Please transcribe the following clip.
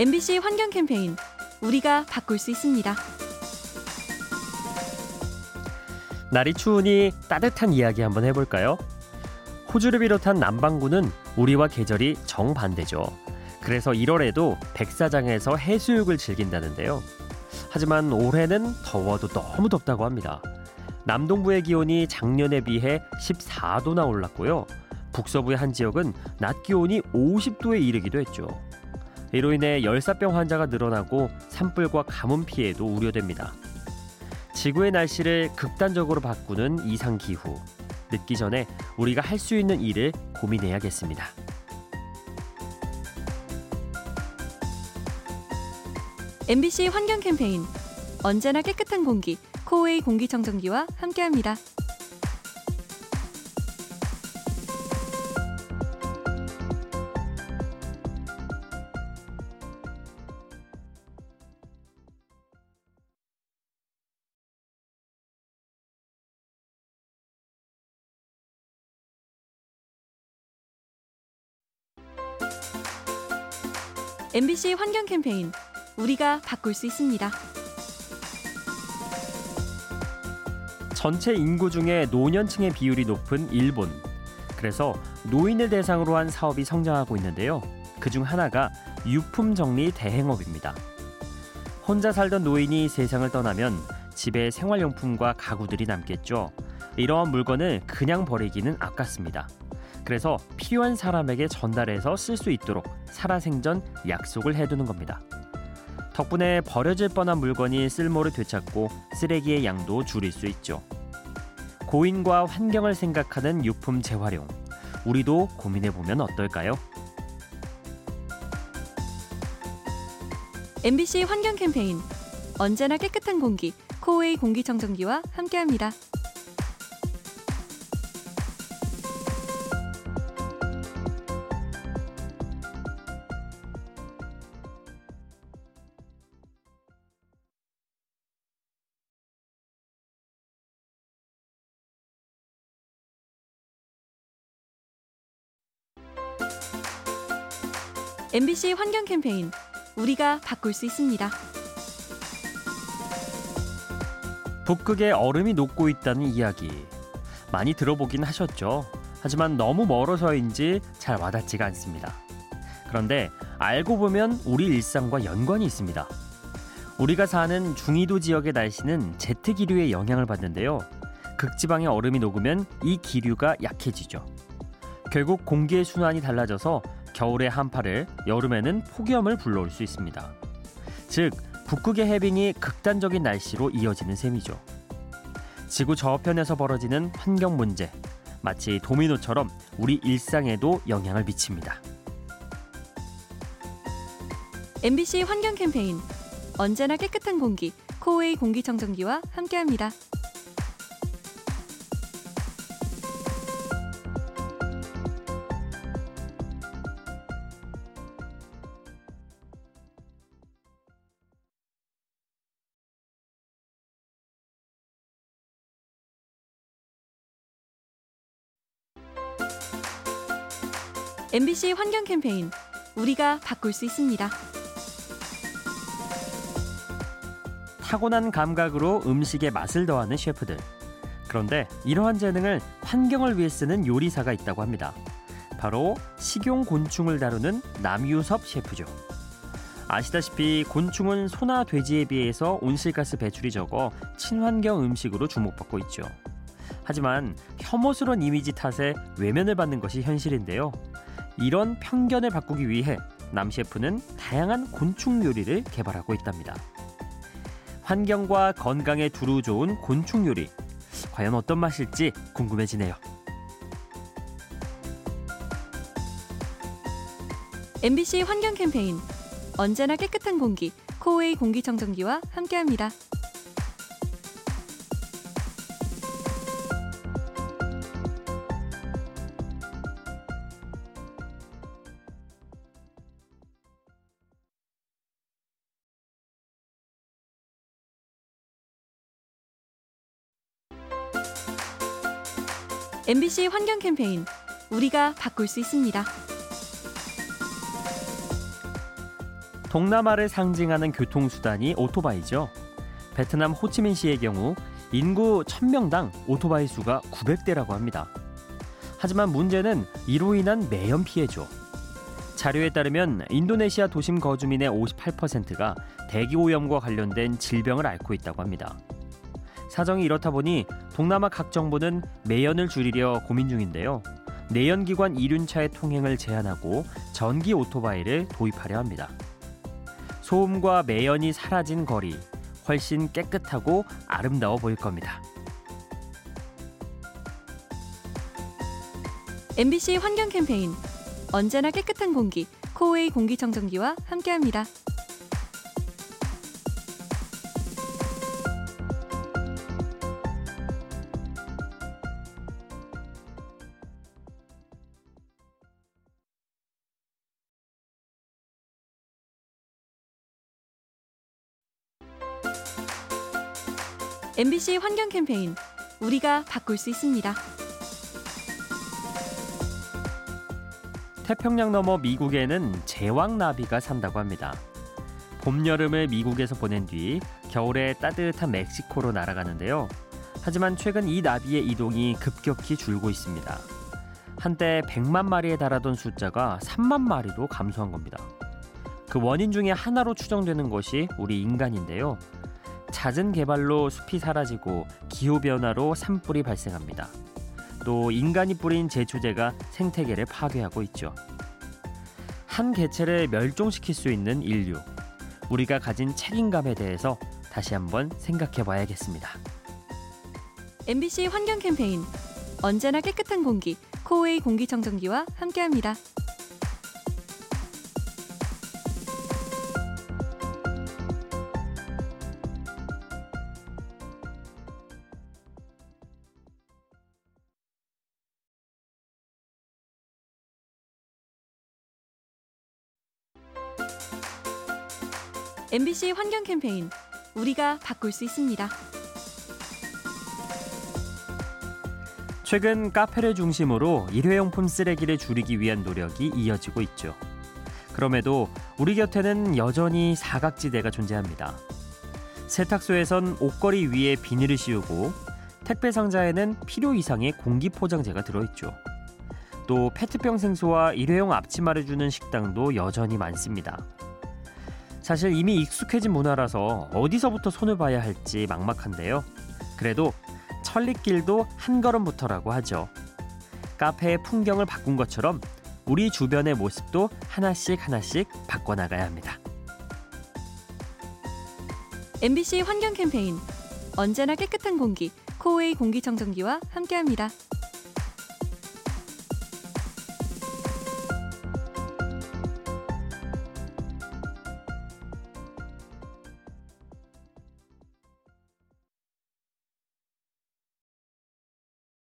MBC 환경 캠페인 우리가 바꿀 수 있습니다. 날이 추우니 따뜻한 이야기 한번 해볼까요? 호주를 비롯한 남반구는 우리와 계절이 정반대죠. 그래서 1월에도 백사장에서 해수욕을 즐긴다는데요. 하지만 올해는 더워도 너무 덥다고 합니다. 남동부의 기온이 작년에 비해 14도나 올랐고요. 북서부의 한 지역은 낮 기온이 50도에 이르기도 했죠. 이로 인해 열사병 환자가 늘어나고 산불과 가뭄 피해도 우려됩니다. 지구의 날씨를 극단적으로 바꾸는 이상 기후. 늦기 전에 우리가 할 수 있는 일을 고민해야겠습니다. 환경 캠페인 언제나 깨끗한 공기 코웨이 공기청정기와 함께합니다. MBC 환경 캠페인 우리가 바꿀 수 있습니다. 전체 인구 중에 노년층의 비율이 높은 일본. 그래서 노인을 대상으로 한 사업이 성장하고 있는데요. 그 중 하나가 유품 정리 대행업입니다. 혼자 살던 노인이 세상을 떠나면 집에 생활용품과 가구들이 남겠죠. 이러한 물건을 그냥 버리기는 아깝습니다. 그래서 필요한 사람에게 전달해서 쓸 수 있도록 살아생전 약속을 해두는 겁니다. 덕분에 버려질 뻔한 물건이 쓸모를 되찾고 쓰레기의 양도 줄일 수 있죠. 고인과 환경을 생각하는 유품 재활용. 우리도 고민해 보면 어떨까요? MBC 환경 캠페인 언제나 깨끗한 공기 코웨이 공기청정기와 함께합니다. MBC 환경 캠페인 우리가 바꿀 수 있습니다. 북극에 얼음이 녹고 있다는 이야기 많이 들어보긴 하셨죠. 하지만 너무 멀어서인지 잘 와닿지가 않습니다. 그런데 알고 보면 우리 일상과 연관이 있습니다. 우리가 사는 중위도 지역의 날씨는 제트 기류의 영향을 받는데요. 극지방의 얼음이 녹으면 이 기류가 약해지죠. 결국 공기의 순환이 달라져서 겨울에 한파를, 여름에는 폭염을 불러올 수 있습니다. 즉, 북극의 해빙이 극단적인 날씨로 이어지는 셈이죠. 지구 저편에서 벌어지는 환경 문제, 마치 도미노처럼 우리 일상에도 영향을 미칩니다. MBC 환경 캠페인 언제나 깨끗한 공기 코웨이 공기청정기와 함께합니다. MBC 환경 캠페인 우리가 바꿀 수 있습니다. 타고난 감각으로 음식에 맛을 더하는 셰프들. 그런데 이러한 재능을 환경을 위해 쓰는 요리사가 있다고 합니다. 바로 식용 곤충을 다루는 남유섭 셰프죠. 아시다시피 곤충은 소나 돼지에 비해서 온실가스 배출이 적어 친환경 음식으로 주목받고 있죠. 하지만 혐오스러운 이미지 탓에 외면을 받는 것이 현실인데요. 이런 편견을 바꾸기 위해 남 셰프는 다양한 곤충 요리를 개발하고 있답니다. 환경과 건강에 두루 좋은 곤충 요리. 과연 어떤 맛일지 궁금해지네요. MBC 환경 캠페인 언제나 깨끗한 공기 코웨이 공기청정기와 함께합니다. MBC 환경 캠페인 우리가 바꿀 수 있습니다. 동남아를 상징하는 교통수단이 오토바이죠. 베트남 호치민시의 경우 인구 1000명당 오토바이 수가 900대라고 합니다. 하지만 문제는 이로 인한 매연 피해죠. 자료에 따르면 인도네시아 도심 거주민의 58%가 대기 오염과 관련된 질병을 앓고 있다고 합니다. 사정이 이렇다 보니 동남아 각 정부는 매연을 줄이려 고민 중인데요. 내연기관 이륜차의 통행을 제한하고 전기 오토바이를 도입하려 합니다. 소음과 매연이 사라진 거리, 훨씬 깨끗하고 아름다워 보일 겁니다. MBC 환경 캠페인 언제나 깨끗한 공기 코웨이 공기청정기와 함께합니다. MBC 환경 캠페인 우리가 바꿀 수 있습니다. 태평양 너머 미국에는 제왕나비가 산다고 합니다. 봄, 여름을 미국에서 보낸 뒤 겨울에 따뜻한 멕시코로 날아가는데요. 하지만 최근 이 나비의 이동이 급격히 줄고 있습니다. 한때 100만 마리에 달하던 숫자가 3만 마리로 감소한 겁니다. 그 원인 중에 하나로 추정되는 것이 우리 인간인데요. 잦은 개발로 숲이 사라지고 기후 변화로 산불이 발생합니다. 또 인간이 뿌린 제초제가 생태계를 파괴하고 있죠. 한 개체를 멸종시킬 수 있는 인류. 우리가 가진 책임감에 대해서 다시 한번 생각해 봐야겠습니다. MBC 환경 캠페인 언제나 깨끗한 공기 코웨이 공기청정기와 함께합니다. MBC 환경 캠페인 우리가 바꿀 수 있습니다. 최근 카페를 중심으로 일회용품 쓰레기를 줄이기 위한 노력이 이어지고 있죠. 그럼에도 우리 곁에는 여전히 사각지대가 존재합니다. 세탁소에선 옷걸이 위에 비닐을 씌우고 택배 상자에는 필요 이상의 공기 포장재가 들어있죠. 또 페트병 생수와 일회용 앞치마를 주는 식당도 여전히 많습니다. 사실 이미 익숙해진 문화라서 어디서부터 손을 봐야 할지 막막한데요. 그래도 천리길도 한 걸음부터라고 하죠. 카페의 풍경을 바꾼 것처럼 우리 주변의 모습도 하나씩 하나씩 바꿔나가야 합니다. MBC 환경 캠페인 언제나 깨끗한 공기 코웨이 공기청정기와 함께합니다.